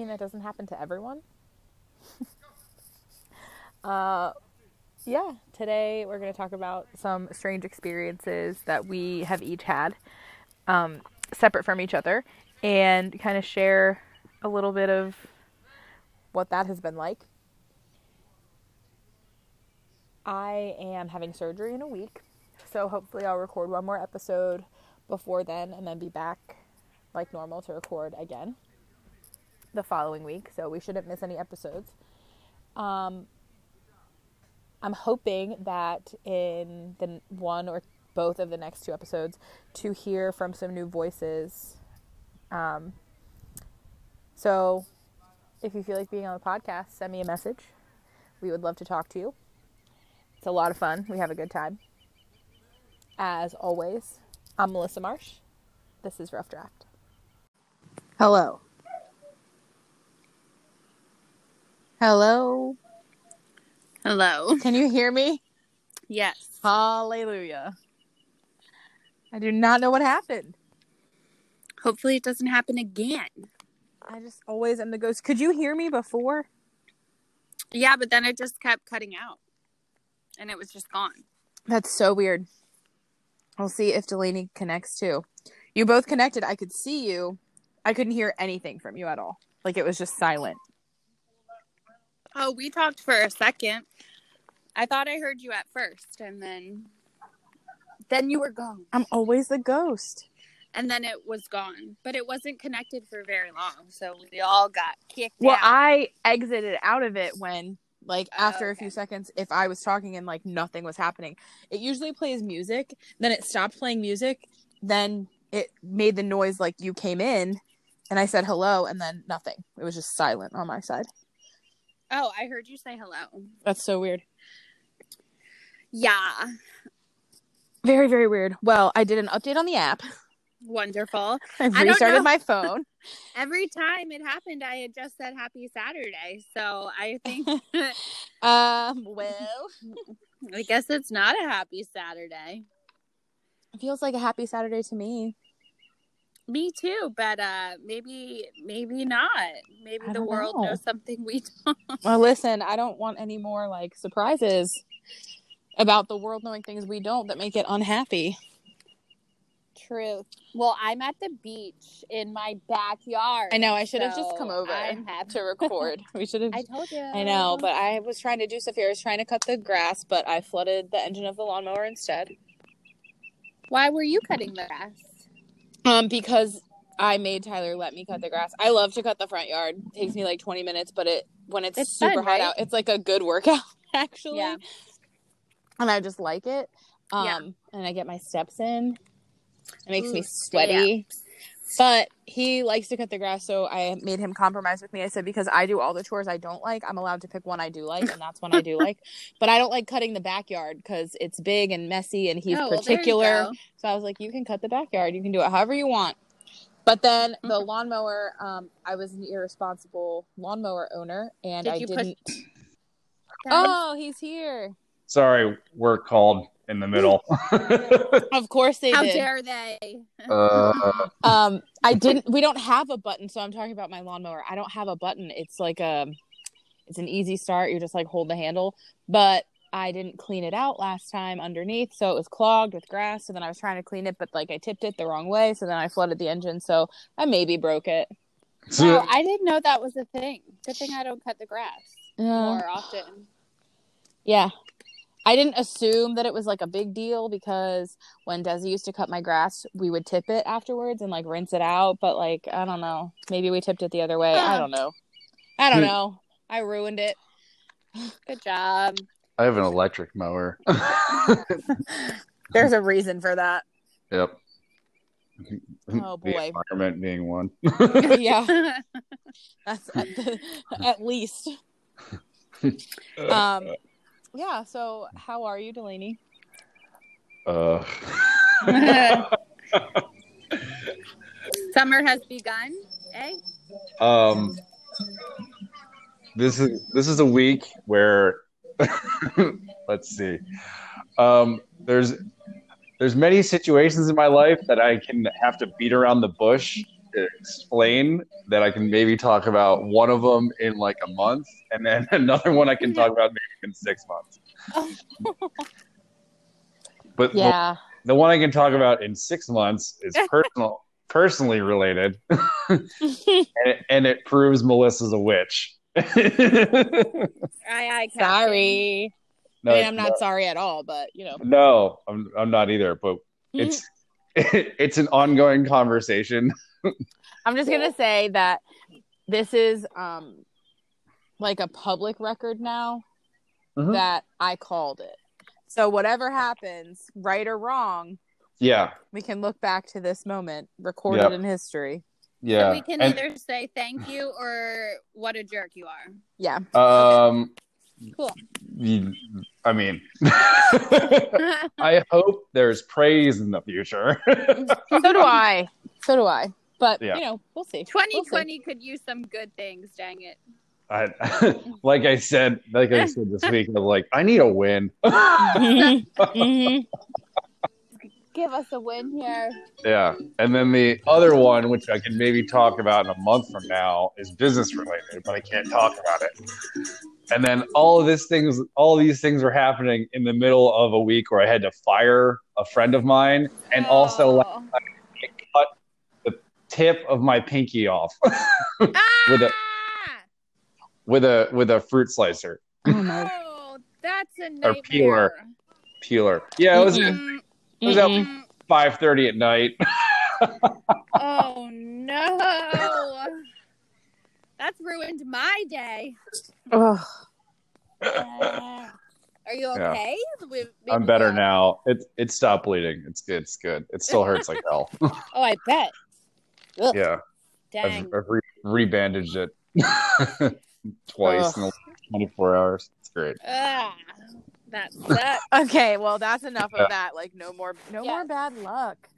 mean that doesn't happen to everyone. uh, yeah, today we're going to talk about some strange experiences that we have each had, um, separate from each other, and kind of share a little bit of what that has been like. I am having surgery in a week, so hopefully I'll record one more episode before then and then be back like normal to record again the following week, so we shouldn't miss any episodes. Um, I'm hoping that in the one or both of the next two episodes to hear from some new voices. Um, so if you feel like being on the podcast, send me a message. We would love to talk to you. It's a lot of fun. We have a good time. As always, I'm Melissa Marsh. This is Rough Draft. Hello. Hello. Hello. Can you hear me? Yes. Hallelujah. I do not know what happened. Hopefully it doesn't happen again. I just always am the ghost. Could you hear me before? Yeah, but then it just kept cutting out. And it was just gone. That's so weird. We'll see if Delaney connects too. You both connected. I could see you. I couldn't hear anything from you at all. Like it was just silent. Oh, we talked for a second. I thought I heard you at first and then then you were gone. I'm always the ghost. And then it was gone. But it wasn't connected for very long. So we all got kicked Well, out. I exited out of it when like oh, after a Oh, okay. few seconds if I was talking and like nothing was happening. It usually plays music, then it stopped playing music, then it made the noise like you came in and I said hello and then nothing. It was just silent on my side. Oh, I heard you say hello. That's so weird. Yeah. Very very weird. Well, I did an update on the app. Wonderful. I don't restarted my phone. Every time it happened, I had just said happy Saturday. So I think um, well, I guess it's not a happy Saturday. it feels like a happy Saturday to me. Me too, but uh maybe maybe not. Maybe the world know. knows something we don't. Well, listen, I don't want any more like surprises about the world knowing things we don't that make it unhappy. Truth. Well, I'm at the beach in my backyard. I know I should have just come over to record. We should have. I told you. I know, but I was trying to do stuff here. I was trying to cut the grass, but I flooded the engine of the lawnmower instead. why were you cutting the grass? Um, because I made Tyler let me cut the grass. I love to cut the front yard. It takes me like 20 minutes, but it when it's, It's super fun, hot right? out, it's like a good workout actually. Yeah. And I just like it. Um, Yeah. and I get my steps in. It makes me Ooh, sweaty. But he likes to cut the grass, so I made him compromise with me. I said because I do all the chores I don't like, I'm allowed to pick one I do like, and that's one I do like. But I don't like cutting the backyard because it's big and messy, and he's Oh, well, there you particular. go. So I was like, you can cut the backyard. You can do it however you want. But then the Mm-hmm. lawnmower, um, I was an irresponsible lawnmower owner, and Did I you didn't. Oh, Oh, he's here. Sorry, we're called in the middle. Of course they did. how did. dare they? uh, Um, I didn't. We don't have a button, so I'm talking about my lawnmower. I don't have a button. It's like a, it's an easy start. You just like hold the handle, but I didn't clean it out last time underneath, so it was clogged with grass. So then I was trying to clean it, but like I tipped it the wrong way, so then I flooded the engine. So I maybe broke it. No, I didn't know that was a thing. Good thing I don't cut the grass Yeah. more often. Yeah. I didn't assume that it was like a big deal because when Desi used to cut my grass, we would tip it afterwards and like rinse it out. But like, I don't know. Maybe we tipped it the other way. I don't know. I don't Hmm. know. I ruined it. Good job. I have an electric mower. There's a reason for that. yep. Oh, The boy. environment being one. yeah, that's at, the, at least. Um, yeah. So, how are you, Delaney? uh, Summer has begun, eh? um, this is this is a week where let's see. Um, there's there's many situations in my life that I can have to beat around the bush to explain that I can maybe talk about one of them in like a month, and then another one I can talk about maybe in six months. But Yeah. the one I can talk about in six months is personal, personally related, and it, and it proves Melissa's a witch. no, Aye, aye, Captain. Sorry. I mean, I'm no, not sorry at all, but you know. No, I'm I'm not either. But it's it's an ongoing conversation. I'm just gonna say that this is um like a public record now Mhm. that I called it. So whatever happens, right or wrong, Yeah, we can look back to this moment recorded Yep. in history. yeah. So we can And, either say thank you or what a jerk you are. Yeah. um, Cool. I mean, I hope there's praise in the future. So do I. So do I. But Yeah. you know, we'll see. We'll see. 2020 could use some good things, dang it. I, like I said, like I said this week, I'm like, I need a win. Give us a win here. Yeah. And then the other one, which I can maybe talk about in a month from now, is business related, but I can't talk about it. And then all of this things, all of these things were happening in the middle of a week where I had to fire a friend of mine and also oh. like, Oh. cut the tip of my pinky off with a Ah! with a with a fruit slicer Oh my. Oh, that's a Or nightmare. peeler. peeler. Yeah, it was Mm-mm. it was at Mm-mm. five thirty at night. Oh no. That's ruined my day. Ugh. Are you Yeah. okay? We- I'm better now. It it stopped bleeding. It's good. It's good. It still hurts like hell. Oh, I bet. Ugh, yeah. Dang. I've, I've re- re-bandaged it twice Ugh. in the last 24 hours. It's great. Ah, that sucks. Okay, well that's enough Yeah. of that. Like no more no Yeah. more bad luck.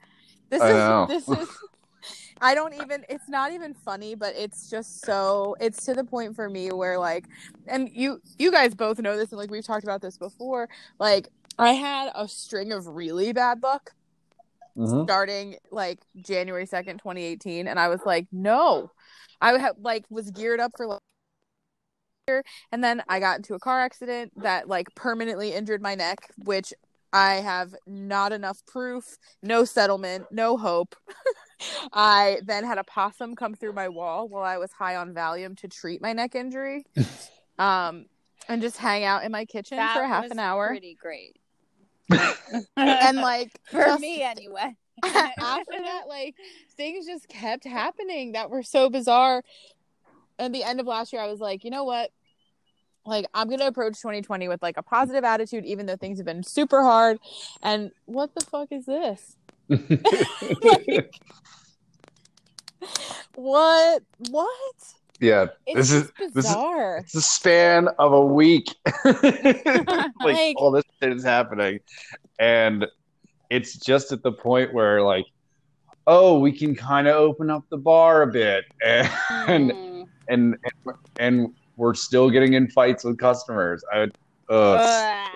This I is know. this is I don't even it's not even funny, but it's just so it's to the point for me where like and you you guys both know this and like we've talked about this before. Like I had a string of really bad luck Mhm. starting like January 2nd, 2018 and I was like, "No." I had like was geared up for like and then I got into a car accident that like permanently injured my neck, which I have not enough proof, no settlement, no hope. I then had a possum come through my wall while I was high on Valium to treat my neck injury. um and just hang out in my kitchen That for half was an hour. Pretty great. And like for just- me anyway. after that, like things just kept happening that were so bizarre. At the end of last year, I was like, you know what? Like, I'm gonna approach 2020 with like a positive attitude, even though things have been super hard. And what the fuck is this? Like, what? What? Yeah, It's this is just this is bizarre. it's the span of a week. like, Like- all this shit is happening, and it's just at the point where like, oh, we can kind of open up the bar a bit, and Mm. and and, and we're still getting in fights with customers. I would, uh, Ah.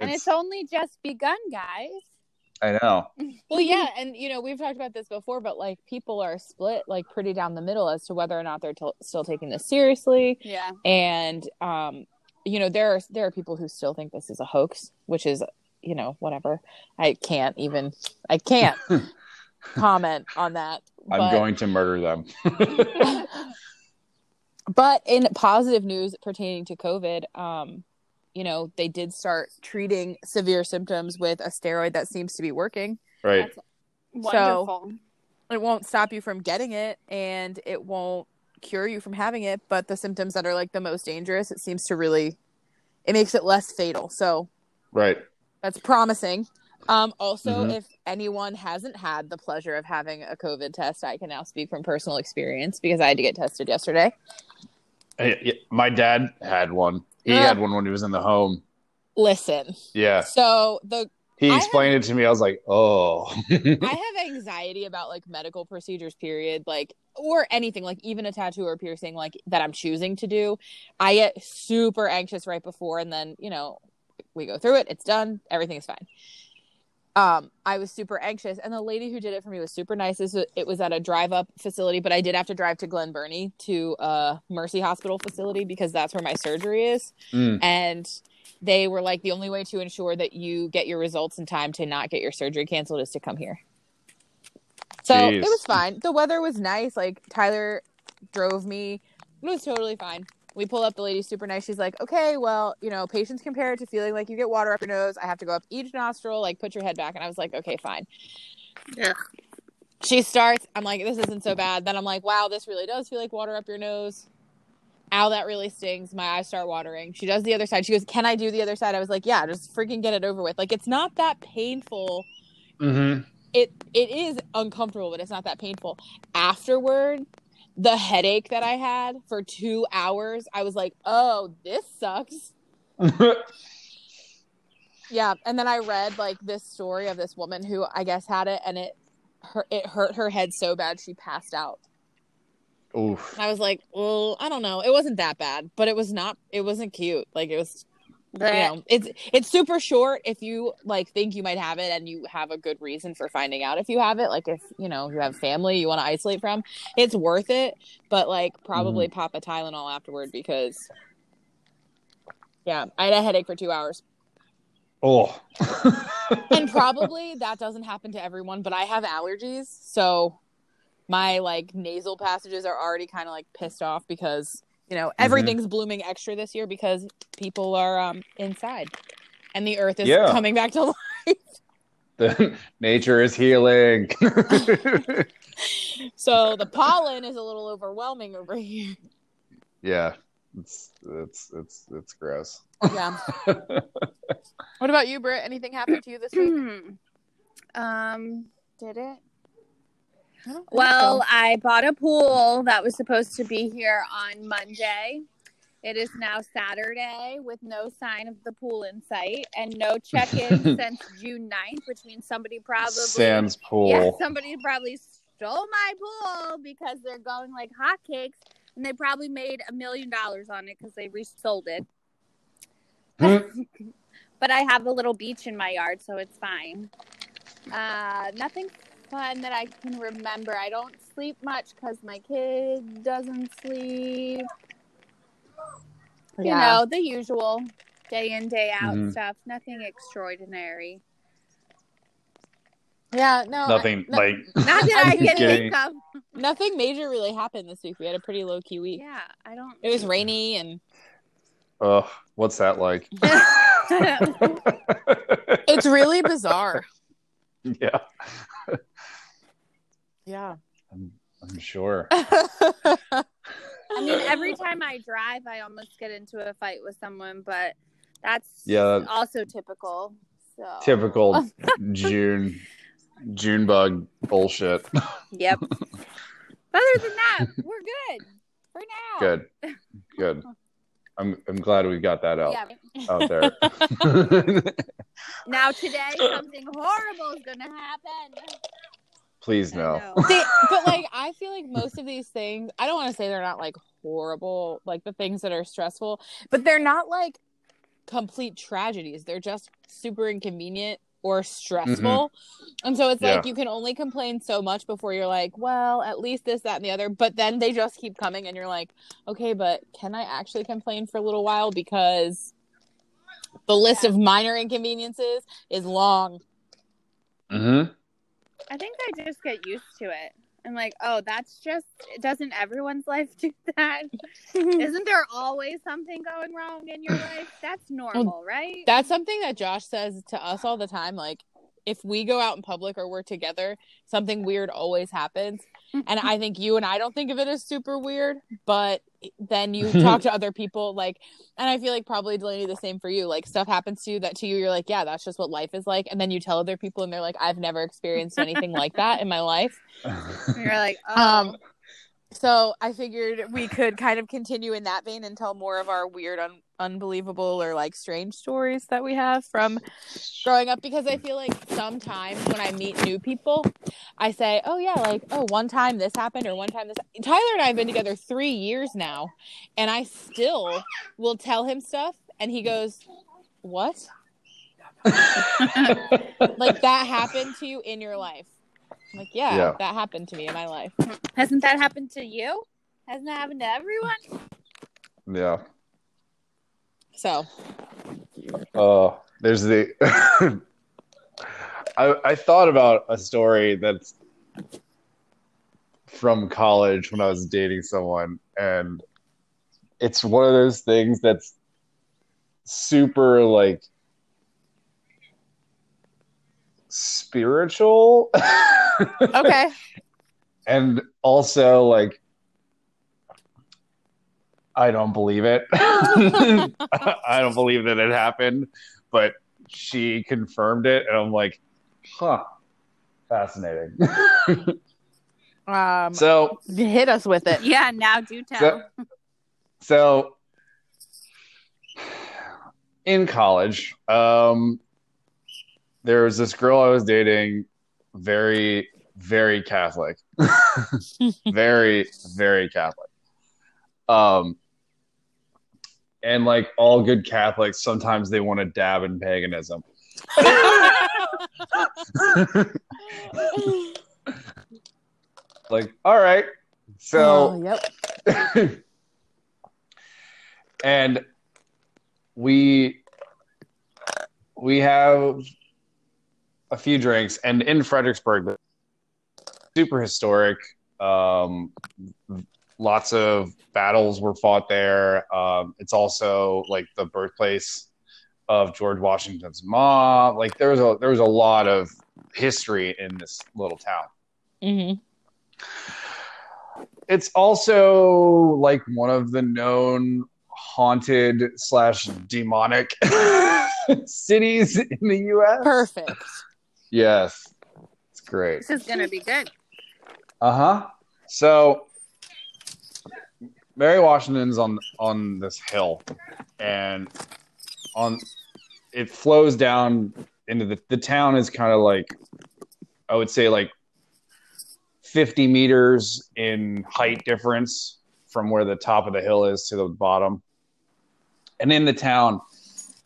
and it's- it's only just begun, guys. I know. Well, yeah, and you know we've talked about this before, but like people are split like pretty down the middle as to whether or not they're t- still taking this seriously. Yeah. and um you know there are there are people who still think this is a hoax which is you know whatever i can't even i can't comment on that I'm but, going to murder them. but in positive news pertaining to covid um you know they did start treating severe symptoms with a steroid that seems to be working right. That's wonderful. it won't stop you from getting it and it won't cure you from having it but the symptoms that are like the most dangerous it seems to really it makes it less fatal so Right. That's promising. Um, also, Mhm. if anyone hasn't had the pleasure of having a COVID test, I can now speak from personal experience because I had to get tested yesterday. Hey, My dad had one. He Ugh. had one when he was in the home. Listen, Yeah. so the He explained it to me. I was like, oh. I have anxiety about like medical procedures, period, like or anything, like even a tattoo or piercing, like that I'm choosing to do. I get super anxious right before, and then you know we go through it, it's done, everything's fine. Um, I was super anxious, and the lady who did it for me was super nice. This was, it was at a drive-up facility, but I did have to drive to Glen Burnie to a Mercy Hospital facility because that's where my surgery is. Mm. And they were like, the only way to ensure that you get your results in time to not get your surgery canceled is to come here. So Jeez. it was fine. The weather was nice. Like Tyler drove me. It was totally fine. We pull up. The lady's super nice. She's like, "Okay, well, you know, patients compare it to feeling like you get water up your nose. I have to go up each nostril. Like, put your head back." And I was like, "Okay, fine." yeah She starts. I'm like, "This isn't so bad." Then I'm like, "Wow, this really does feel like water up your nose." Ow, that really stings. My eyes start watering. She does the other side. She goes, "Can I do the other side?" I was like, "Yeah, just freaking get it over with." Like, it's not that painful Mm-hmm. it it is uncomfortable, but it's not that painful. Afterward, the headache that I had for two hours, I was like, "Oh, this sucks." Yeah, and then I read like this story of this woman who I guess had it, and it her it hurt her head so bad she passed out. Oof. I was like, "Well, I don't know. It wasn't that bad, but it was not. It wasn't cute. Like it was." You know, it's it's super short if you like think you might have it and you have a good reason for finding out if you have it. Like if you know you have family you want to isolate from, it's worth it. But like probably mm-hmm. pop a Tylenol afterward because yeah, I had a headache for two hours. Oh. and probably that doesn't happen to everyone but i have allergies so my like nasal passages are already kind of like pissed off because you know everything's blooming extra this year because people are um inside and the earth is Yeah. coming back to life The- Nature is healing. so the pollen is a little overwhelming over here yeah. It's it's it's it's gross. yeah what about you Britt? anything happened to you this week um, did it? I Well, so. I bought a pool that was supposed to be here on Monday. It is now Saturday with no sign of the pool in sight and no check-in since June 9th, which means somebody probably Sans pool. Yeah, somebody probably stole my pool because they're going like hotcakes, and they probably made a million dollars on it because they resold it. Hmm. but I have a little beach in my yard, so it's fine. Uh, nothing fun that I can remember. I don't sleep much because my kid doesn't sleep. You know, the usual day in, day out Mhm. stuff. Nothing extraordinary. yeah no I- Nothing no- like Not that I can think of. nothing major really happened this week we had a pretty low-key week Yeah, I don't. it was rainy and Ugh, what's that like? it's really bizarre yeah, yeah I'm, I'm sure. I mean, every time I drive, I almost get into a fight with someone, but that's Yeah. also typical. So Typical June June bug bullshit. Yep. other than that, we're good for now. Good, good. I'm I'm glad we got that out Yeah. out there. Now today, something horrible is gonna happen. Please no. See, but like I feel like most of these things, I don't want to say they're not like horrible, like the things that are stressful, but they're not like complete tragedies. They're just super inconvenient or stressful. And so it's like you can only complain so much before you're like, well, at least this, that, and the other. But then they just keep coming and you're like, okay, but can I actually complain for a little while? Because the list of minor inconveniences is long. hmm I think I just get used to it. I'm like, oh, that's just doesn't everyone's life do that? Isn't there always something going wrong in your life? That's normal, right? That's something that Josh says to us all the time. Like, if we go out in public or we're together, something weird always happens. And I think you and I don't think of it as super weird, but then you talk to other people, like, and I feel like probably Delaney the same for you. Like, stuff happens to you that to you, you're like, yeah, that's just what life is like. And then you tell other people, and they're like, I've never experienced anything like that in my life. You're like, oh, Um, so I figured we could kind of continue in that vein and tell more of our weird, un- unbelievable, or like strange stories that we have from growing up. Because I feel like sometimes when I meet new people, I say, "Oh yeah, like oh one time this happened or one time this." Tyler and I have been together three years now, and I still will tell him stuff, and he goes, "What?" like that happened to you in your life. I'm like, yeah, Yeah. that happened to me in my life. Hasn't that happened to you? Hasn't that happened to everyone? yeah. So Uh, there's the. I I thought about a story that's from college when I was dating someone, and it's one of those things that's super like spiritual okay. and also like I don't believe it. I don't believe that it happened, but she confirmed it, and I'm like, huh, fascinating. Um, so, hit us with it. Yeah, now do tell. so, so in college, um, there was this girl I was dating, very, very Catholic, very, very Catholic. Um, and like all good Catholics, sometimes they want to dab in paganism. like, all right, so Oh, yep. and we we have a few drinks and in fredericksburg super historic um, lots of battles were fought there um, it's also like the birthplace of george washington's mom like there was a there was a lot of history in this little town hmm it's also like one of the known haunted slash demonic cities in the U.S. Perfect. Yes, it's great. This is gonna be good. Uh huh. So, Mary Washington's on on this hill, and on it flows down into the the town is kind of like I would say like fifty meters in height difference from where the top of the hill is to the bottom, and in the town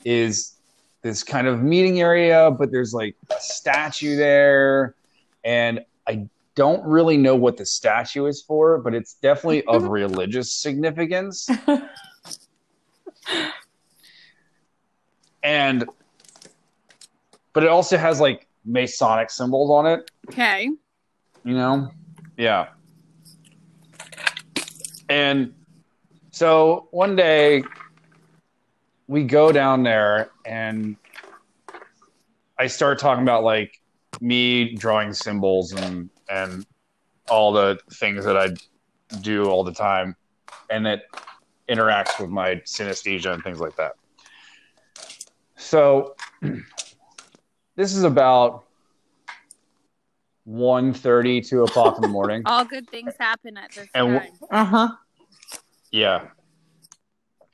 is this kind of meeting area, but there's like a statue there, and I don't really know what the statue is for, but it's definitely of religious significance. and but it also has like Masonic symbols on it, Okay. you know? Yeah. And so one day we go down there and I start talking about like me drawing symbols and and all the things that I do all the time and it interacts with my synesthesia and things like that. So this is about 1.30, 2 o'clock in the morning. All good things happen at this And time. w- Uh huh. Yeah.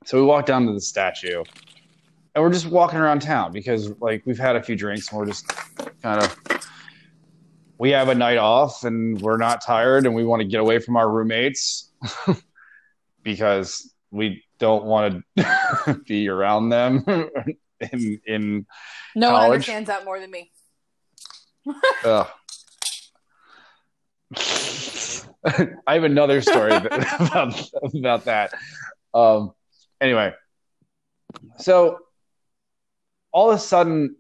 So we walk down to the statue and we're just walking around town because like we've had a few drinks and we're just kind of we have a night off and we're not tired and we want to get away from our roommates because we don't want to be around them in in No one College. understands that more than me. Ugh. I have another story about, about that. Um, anyway, so all of a sudden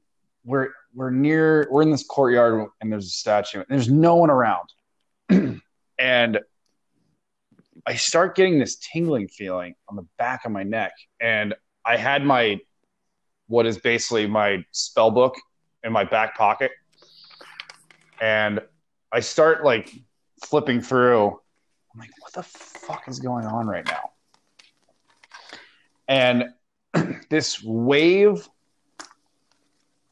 we're we're near we're in this courtyard and there's a statue and there's no one around, and I start getting this tingling feeling on the back of my neck, and I had my what is basically my spell book in my back pocket and I start like flipping through. I'm like, what the fuck is going on right now? And this wave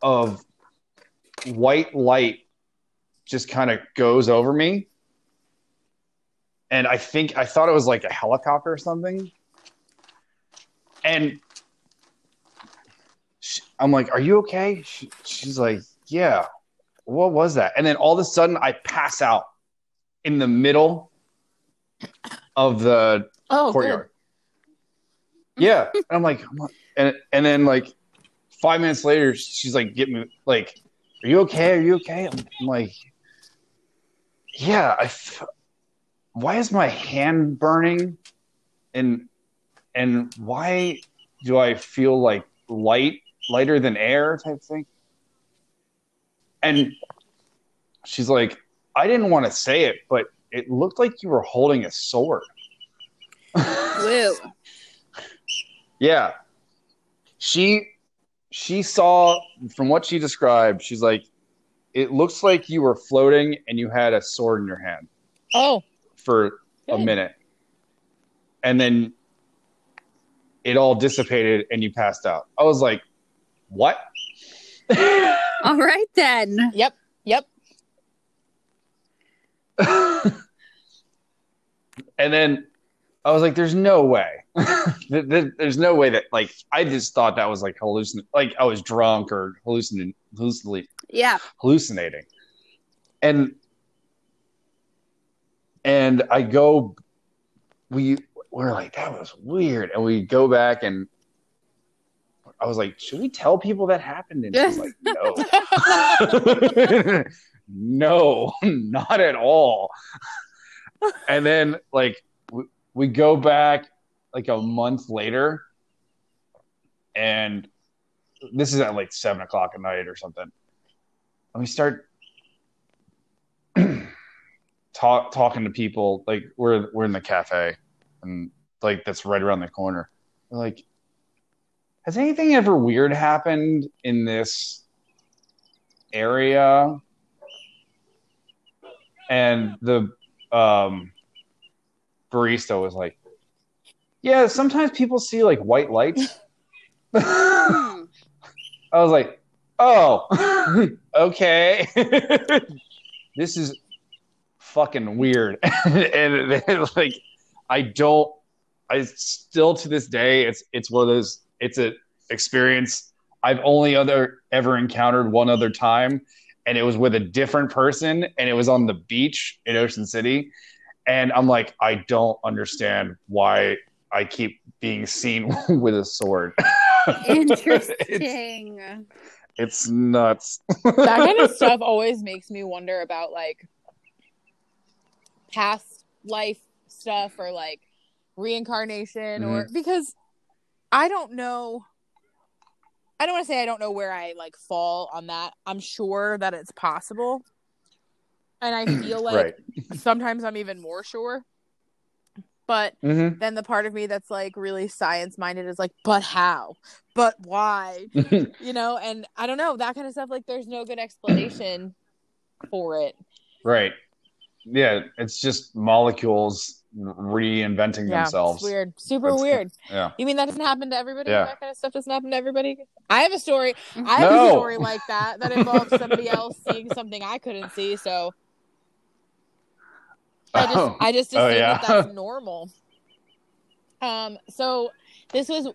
of white light just kind of goes over me. And I think I thought it was like a helicopter or something. And she, I'm like, "Are you okay?" She, she's like, "Yeah." What was that? And then all of a sudden, I pass out in the middle of the Oh, courtyard. Yeah, and I'm like, and and then like five minutes later, she's like, "Get me like, are you okay? Are you okay?" I'm, like, "Yeah." I. F- why is my hand burning? And and why do I feel like light, lighter than air type thing? And she's like, I didn't want to say it, but it looked like you were holding a sword. Woo. Yeah. She she saw from what she described, she's like, it looks like you were floating and you had a sword in your hand Oh, for a minute. And then it all dissipated and you passed out. I was like, what? All right then. yep, yep. and then I was like, "There's no way. There- there- There's no way that like I just thought that was like hallucin, like I was drunk or hallucinating, hallucinating, Yeah. hallucinating." And and I go, we we're like that was weird, and we go back and I was like, "Should we tell people that happened?" And she's like, "No." no, not at all. And then like we, we go back like a month later, and this is at like seven o'clock at night or something. And we start talk talking to people like we're we're in the cafe and like that's right around the corner. We're like, has anything ever weird happened in this area? And the um, barista was like, "Yeah, sometimes people see like white lights." I was like, "Oh, okay, this is fucking weird." and then, like, I don't. I still to this day, it's it's one of those. It's an experience I've only other ever encountered one other time, and it was with a different person, and it was on the beach in Ocean City, and I'm like, I don't understand why I keep being seen with a sword. Interesting. it's nuts. that kind of stuff always makes me wonder about like past life stuff or like reincarnation or mm-hmm. because I don't know I don't want to say I don't know where I like fall on that. I'm sure that it's possible. And I feel like right. sometimes I'm even more sure. But Mm-hmm. then the part of me that's like really science minded is like, but how? But why? you know and i don't know that kind of stuff like there's no good explanation for it right. Yeah, it's just molecules reinventing yeah themselves. it's weird super That's- weird Yeah. you mean that doesn't happen to everybody Yeah. that kind of stuff doesn't happen to everybody i have a story i have No. a story like that that involves somebody else seeing something i couldn't see so i just Oh. i just Oh, assume yeah. that that's normal um so this was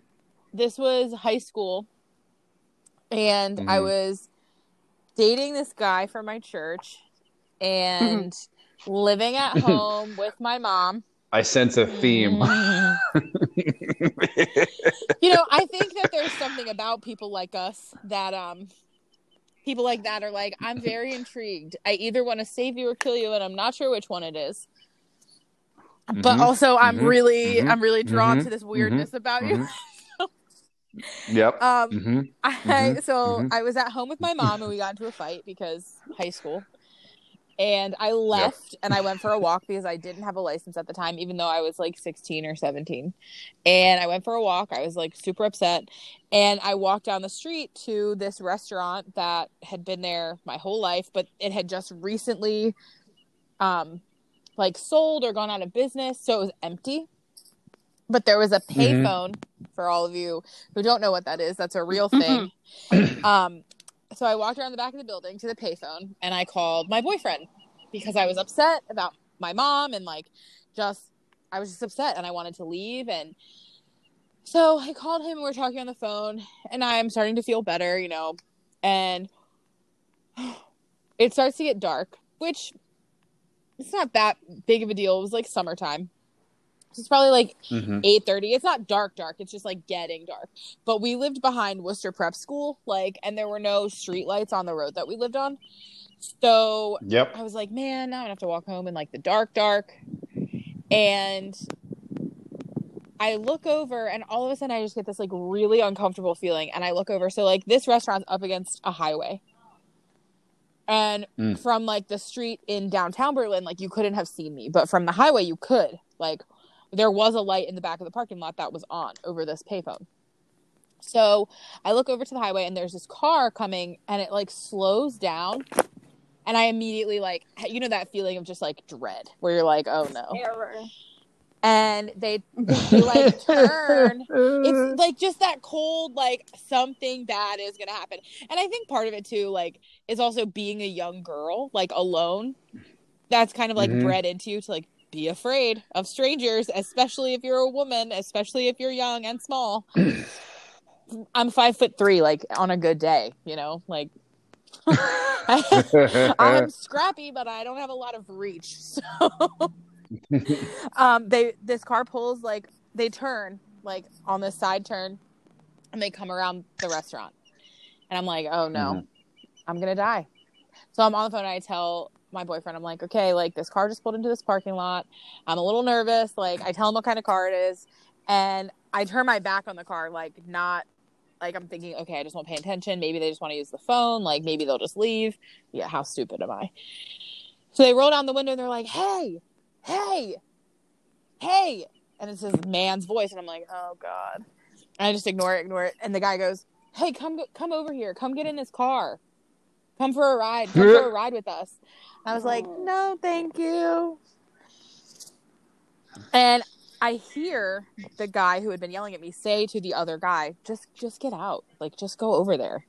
this was high school and i Mhm. was dating this guy from my church and living at home with my mom I sense a theme. you know i think that there's something about people like us that um people like that are like i'm very intrigued. I either want to save you or kill you and i'm not sure which one it is. But Mhm, also i'm mhm, really mhm, i'm really drawn mhm, to this weirdness about you. Mhm. yep. um I so. I was at home with my mom and we got into a fight because high school. And I left and I went for a walk because I didn't have a license at the time, even though I was like 16 or 17. And I went for a walk. I was like super upset. And I walked down the street to this restaurant that had been there my whole life, but it had just recently um like sold or gone out of business. So it was empty. But there was a payphone for all of you who don't know what that is. That's a real thing. um, so I walked around the back of the building to the payphone and I called my boyfriend because I was upset about my mom and like just I was just upset and I wanted to leave and so I called him and we are talking on the phone and I'm starting to feel better, you know, and it starts to get dark, which it's not that big of a deal. It was like summertime. It's probably like Mhm. eight thirty. It's not dark, dark. It's just like getting dark. But we lived behind Worcester Prep School, like, and there were no street lights on the road that we lived on. So Yep. I was like, man, now I have to walk home in like the dark, dark. And I look over, and all of a sudden, I just get this like really uncomfortable feeling. And I look over, so like this restaurant's up against a highway. And Mm. from like the street in downtown Berlin, like you couldn't have seen me, but from the highway, you could. Like there was a light in the back of the parking lot that was on over this payphone. So I look over to the highway, and there's this car coming, and it like slows down and I immediately like you know that feeling of just like dread where you're like, oh no. Error. And they they like turn. It's like just that cold like something bad is going to happen. And I think part of it too like is also being a young girl like alone. That's kind of like Mhm. bred into you to like be afraid of strangers, especially if you're a woman, especially if you're young and small. I'm five foot three, like on a good day, you know, like I'm scrappy, but I don't have a lot of reach. So, um, they this car pulls like they turn like on this side turn, and they come around the restaurant, and I'm like, oh no, Mhm. I'm gonna die. So I'm on the phone. And I tell my boyfriend, I'm like, okay, like this car just pulled into this parking lot. I'm a little nervous. Like I tell him what kind of car it is, and I turn my back on the car, like not. Like I'm thinking, okay, I just won't pay attention. Maybe they just want to use the phone. Like maybe they'll just leave. Yeah, how stupid am I? So they roll down the window and they're like, "Hey, hey, hey!" And it's this man's voice, and I'm like, "Oh God!" And I just ignore it, ignore it. And the guy goes, "Hey, come, come over here. Come get in this car. Come for a ride. Come for a ride with us." And I was like, Oh. "No, thank you." And I hear the guy who had been yelling at me say to the other guy, "Just, just get out. Like, just go over there."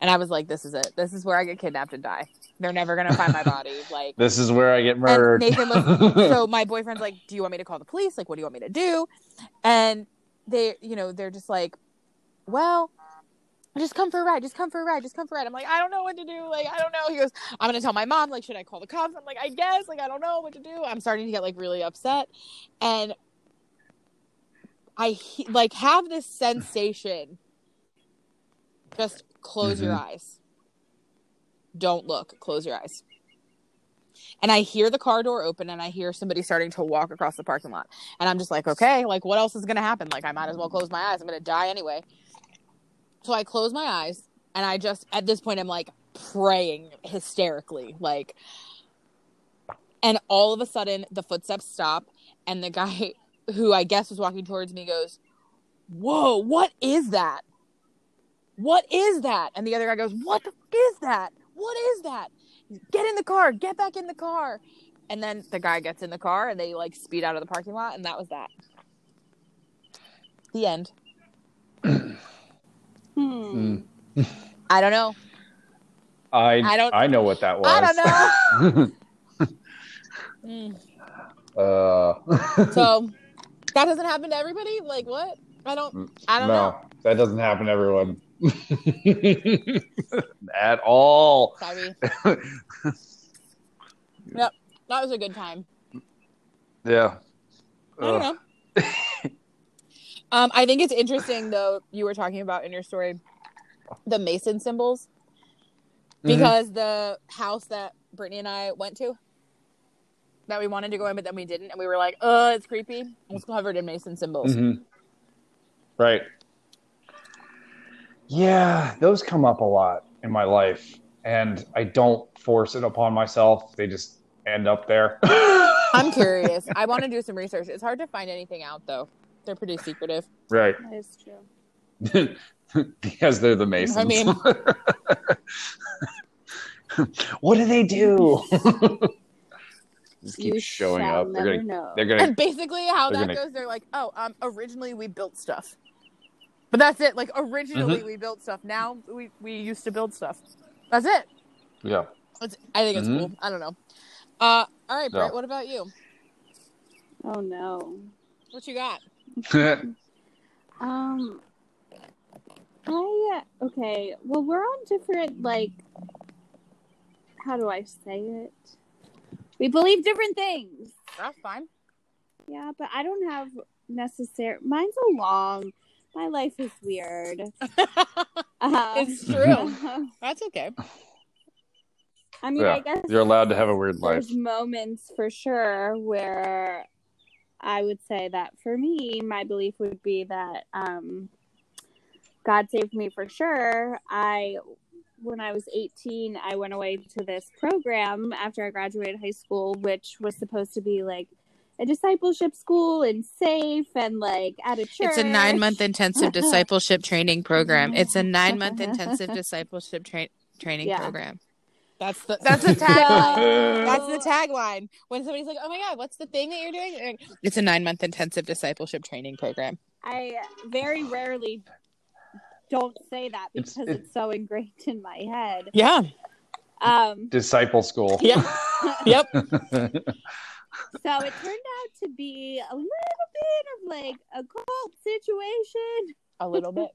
And I was like, "This is it. This is where I get kidnapped and die. They're never gonna find my body. Like, This is where I get murdered. Nathan was- so my boyfriend's like, "Do you want me to call the police? Like, what do you want me to do?" And they, you know, they're just like, "Well, just come for a ride. Just come for a ride. Just come for a ride." I'm like, "I don't know what to do. Like, I don't know." He goes, "I'm gonna tell my mom. Like, should I call the cops?" I'm like, "I guess. Like, I don't know what to do." I'm starting to get like really upset, and I he- like have this sensation. Just close your mm-hmm. eyes. Don't look. Close your eyes and I hear the car door open and I hear somebody starting to walk across the parking lot. And I'm just like, okay, like what else is going to happen? Like I might as well close my eyes. I'm going to die anyway. So I close my eyes and I just at this point I'm like praying hysterically like and all of a sudden the footsteps stop and the guy who I guess was walking towards me goes, "Whoa, what is that? What is that?" And the other guy goes, "What is that? What is that?" get in the car, get back in the car. And then the guy gets in the car and they like speed out of the parking lot, and that was that. The end. Hmm. Mm. I don't know. I I don't- I know what that was. I don't know. Mm. uh, So that doesn't happen to everybody. Like what? I don't. I don't no, know. that doesn't happen to everyone at all. Sorry. yep, that was a good time. Yeah. I don't know. Um, I think it's interesting though. You were talking about in your story the Mason symbols Mhm. because the house that Brittany and I went to that we wanted to go in, but then we didn't, and we were like, "Oh, it's creepy." It was covered in Mason symbols. Mhm. Right. Yeah, those come up a lot in my life, and I don't force it upon myself. They just end up there. I'm curious. I want to do some research. It's hard to find anything out though. They're pretty secretive. right. That is true. because they're the Masons. I mean- what do they do? just keep You showing shall up. They're gonna, know. they're gonna, And basically, how They're that gonna- goes, they're like, "Oh, um, originally we built stuff." But that's it. Like originally Mm-hmm. we built stuff. Now we we used to build stuff. That's it. yeah. It's, I think it's Mhm. cool. I don't know. Uh, all right, Brett. Yeah. What about you? Oh no. What you got? Um. I okay. Well, we're on different like. How do I say it? We believe different things. That's fine. Yeah, but I don't have necessary. Mine's a long. My life is weird. Uh, It's true. That's okay. I mean, Yeah, I guess You're allowed to have a weird life. there's moments for sure where I would say that for me, my belief would be that um, God saved me for sure. I, when I was 18, I went away to this program after I graduated high school, which was supposed to be like a discipleship school and safe and like at a church. It's a nine month intensive discipleship training program. It's a nine month intensive discipleship tra- training Yeah. program. That's the that's the tagline. That's the tagline. When somebody's like, "Oh my god, what's the thing that you're doing?" Like, It's a nine month intensive discipleship training program. I very rarely don't say that It's- because it- it's so ingrained in my head. Yeah. Um, Disciple school. Yeah. Yep. so it turned out to be a little bit of like a cult situation. A little bit.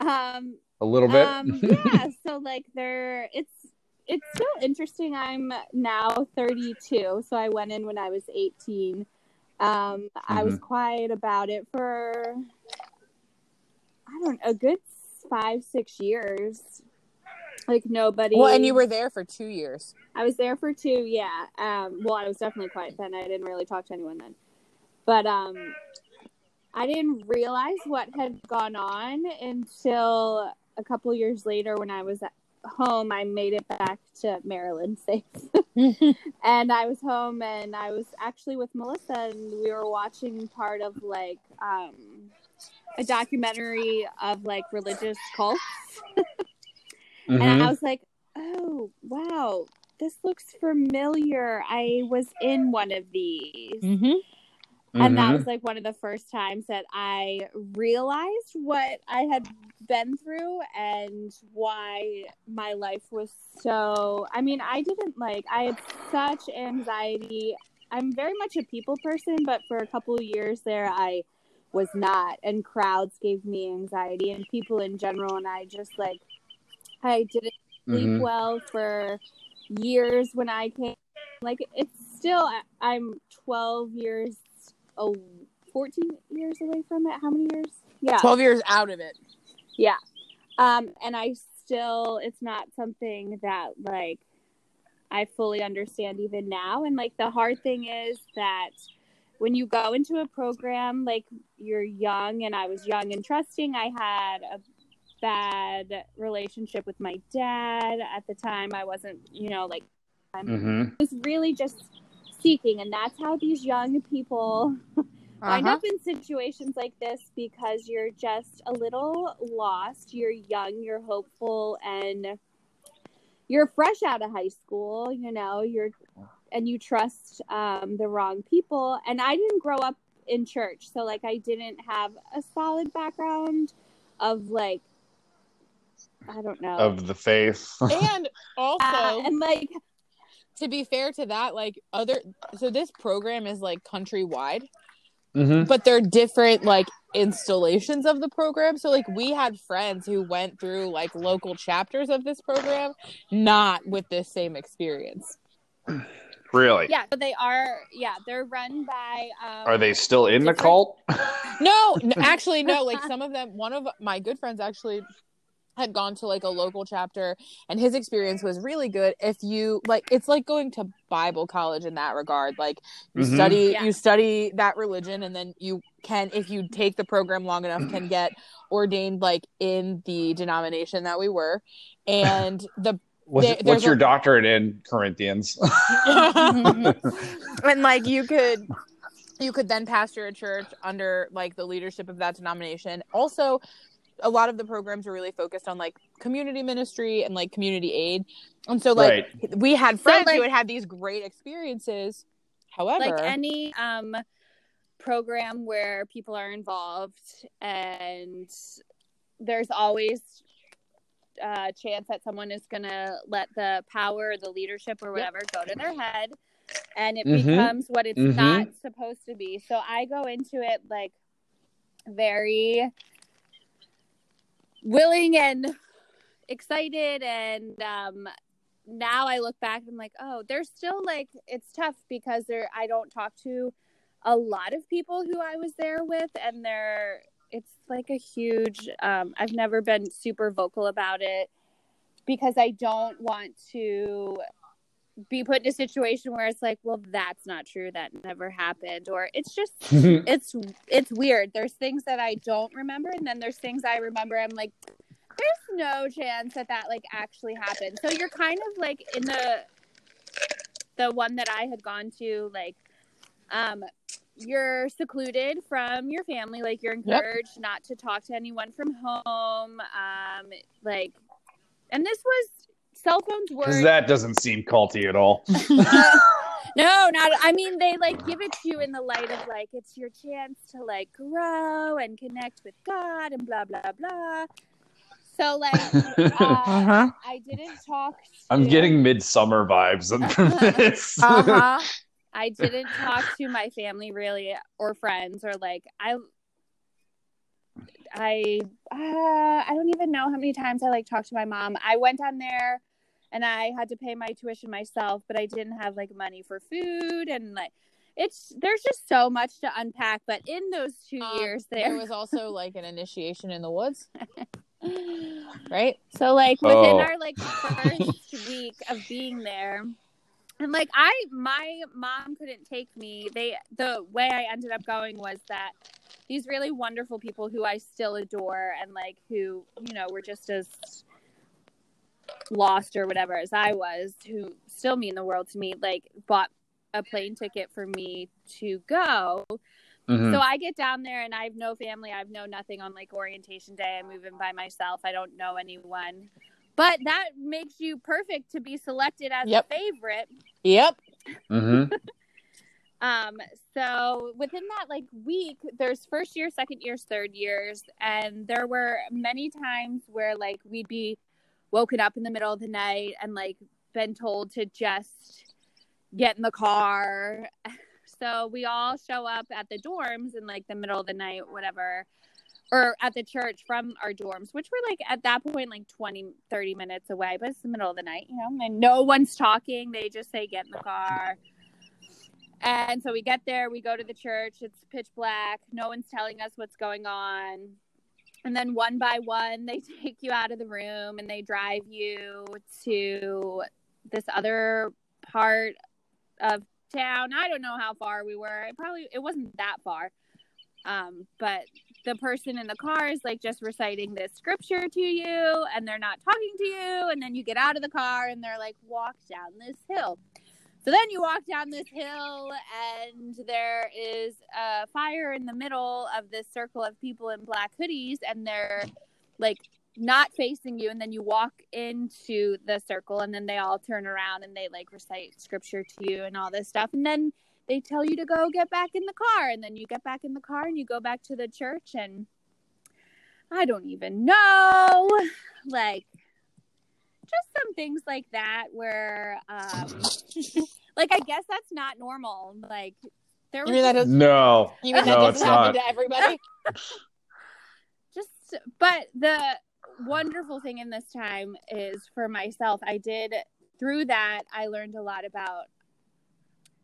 Um, a little bit. um, yeah. So like there, it's it's still interesting. I'm now 32, so I went in when I was 18. Um, I was Mhm. quiet about it for I don't know, a good five six years. Like nobody. Well, and you were there for two years. I was there for two, yeah. Um, well, I was definitely quiet then. I didn't really talk to anyone then. But um, I didn't realize what had gone on until a couple years later when I was at home. I made it back to Maryland safe. and I was home and I was actually with Melissa and we were watching part of like um, a documentary of like religious cults. And I was like, oh, wow, this looks familiar. I was in one of these. Mm-hmm. And that Mhm. was like one of the first times that I realized what I had been through and why my life was so. I mean, I didn't like, I had such anxiety. I'm very much a people person, but for a couple of years there, I was not. And crowds gave me anxiety and people in general. And I just like, I didn't sleep Mhm. well for years when I came. Like it's still I'm 12 years oh 14 years away from it. How many years? Yeah. Twelve years out of it. Yeah. Um and I still it's not something that like I fully understand even now and like the hard thing is that when you go into a program like you're young and I was young and trusting, I had a bad relationship with my dad at the time. I wasn't, you know, like Mhm. was really just seeking and that's how these young people wind Uh-huh. up in situations like this because you're just a little lost you're young you're hopeful and you're fresh out of high school you know you're and you trust um, the wrong people and i didn't grow up in church so like i didn't have a solid background of like i don't know Of the faith. And also, Uh, and like to be fair to that, like other, so this program is like countrywide, Mhm. but they're different like installations of the program. So like we had friends who went through like local chapters of this program, not with this same experience. Really? yeah so they are yeah they're run by um, Are they still in the cult? No, n- actually, no. Like some of them, one of my good friends actually had gone to like a local chapter, and his experience was really good. If you like, it's like going to Bible college in that regard. Like you Mhm. study, Yeah. you study that religion, and then you can, if you take the program long enough, can get ordained like in the denomination that we were, and the What's, There- what's your a- doctorate in Corinthians? and like you could you could then pastor a church under like the leadership of that denomination also a lot of the programs are really focused on like community ministry and like community aid. And so like we had friends like- who had had these great experiences. However like any um program where people are involved and there's always a chance that someone is going to let the power the leadership or whatever go to their head and it Mhm. becomes what it's Mhm. not supposed to be. So i go into it like very willing and excited and um now I look back and I'm like, oh, there's still like it's tough because there I don't talk to a lot of people who I was there with, and they're it's like a huge. Um, I've never been super vocal about it because I don't want to be put in a situation where it's like, well, that's not true. That never happened, or it's just it's it's weird. There's things that I don't remember, and then there's things I remember. I'm like, there's no chance that that like actually happened. So you're kind of like in the the one that I had gone to, like, um, you're secluded from your family. Like you're encouraged yep. not to talk to anyone from home. Um, like, and this was cell phones were because that doesn't seem culty at all. no, not. I mean, they like give it to you in the light of like it's your chance to like grow and connect with God and blah blah blah. So like, uh, uh-huh. I didn't talk. To... I'm getting Midsommar vibes from this. uh-huh. I didn't talk to my family really or friends or like I. I uh, I don't even know how many times I like talked to my mom. I went on there and I had to pay my tuition myself, but I didn't have like money for food and like it's there's just so much to unpack. But in those two um, years, there, there was also like an initiation in the woods, right? So like within oh. our like first week of being there. And like I my mom couldn't take me. They the way I ended up going was that these really wonderful people who I still adore and like who, you know, were just as lost or whatever as I was, who still mean the world to me, like bought a plane ticket for me to go. Mm-hmm. So I get down there and I have no family. I have no nothing on like orientation day. I move in by myself. I don't know anyone. But that makes you perfect to be selected as yep. a favorite. Yep. Mm-hmm. um, so within that like week, there's first year, second years, third years, and there were many times where like we'd be woken up in the middle of the night and like been told to just get in the car. So we all show up at the dorms in like the middle of the night, whatever, or at the church from our dorms, which were like at that point like 20, 30 minutes away, but it's the middle of the night, you know, and no one's talking. They just say, get in the car. And so we get there, we go to the church, it's pitch black, no one's telling us what's going on and then one by one they take you out of the room and they drive you to this other part of town. I don't know how far we were. It probably it wasn't that far. Um, but the person in the car is like just reciting this scripture to you and they're not talking to you. And then you get out of the car and they're like walk down this hill so then you walk down this hill, and there is a fire in the middle of this circle of people in black hoodies, and they're like not facing you. And then you walk into the circle, and then they all turn around and they like recite scripture to you and all this stuff. And then they tell you to go get back in the car, and then you get back in the car and you go back to the church, and I don't even know. Like, just some things like that where um like i guess that's not normal. Like there was that no. You mean that doesn't happen not. to everybody? Just but the wonderful thing in this time is for myself i did through that i learned a lot about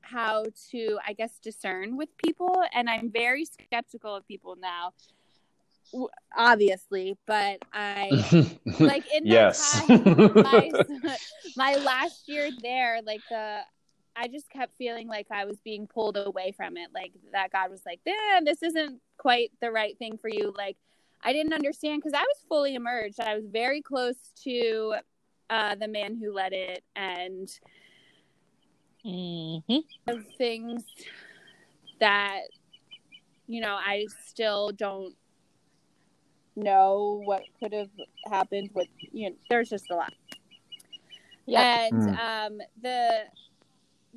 how to i guess discern with people and i'm very skeptical of people now obviously but i like in yes my, my last year there like the i just kept feeling like i was being pulled away from it like that god was like damn this isn't quite the right thing for you like i didn't understand because i was fully emerged i was very close to uh, the man who led it and mm-hmm. things that you know i still don't know what could have happened with you know there's just a lot. Yeah and mm. um the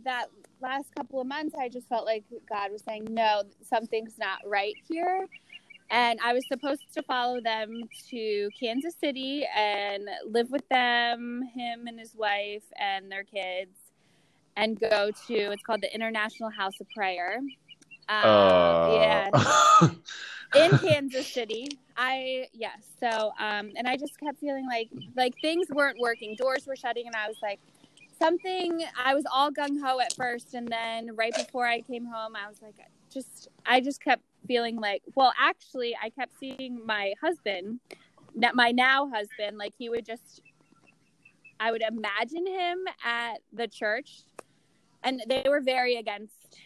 that last couple of months i just felt like god was saying no something's not right here. And i was supposed to follow them to kansas city and live with them him and his wife and their kids and go to it's called the international house of prayer. Um, uh... yeah. In Kansas City. I yes. So um and I just kept feeling like like things weren't working. Doors were shutting and I was like something I was all gung ho at first and then right before I came home I was like just I just kept feeling like, well, actually, I kept seeing my husband, that my now husband, like he would just, I would imagine him at the church, and they were very against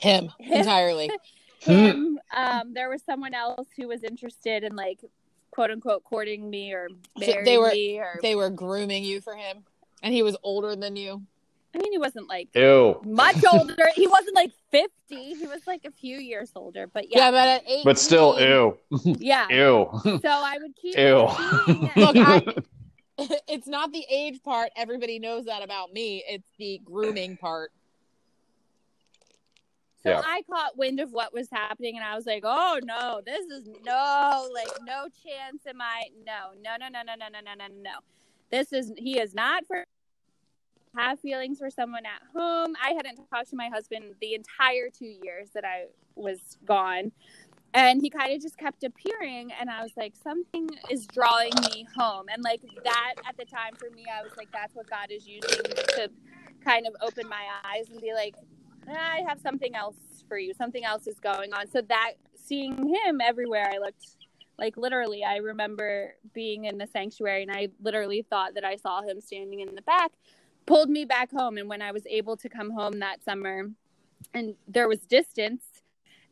him, him. entirely. him. Um, there was someone else who was interested in like quote unquote courting me or marrying they were, me or they were grooming you for him, and he was older than you. I mean, he wasn't like Ew. much older. he wasn't like fifty. He was like a few years older. But yeah, yeah, but at 18, but still, ew. Yeah, ew. So I would keep. Ew. Look, I, it's not the age part. Everybody knows that about me. It's the grooming part. So yeah. I caught wind of what was happening, and I was like, "Oh no, this is no, like no chance am I? No, no, no, no, no, no, no, no, no, no. This is he is not for have feelings for someone at home. I hadn't talked to my husband the entire two years that I was gone. And he kind of just kept appearing. And I was like, something is drawing me home. And like that at the time for me, I was like, that's what God is using to kind of open my eyes and be like, I have something else for you. Something else is going on. So that seeing him everywhere I looked, like literally, I remember being in the sanctuary and I literally thought that I saw him standing in the back pulled me back home. And when I was able to come home that summer, and there was distance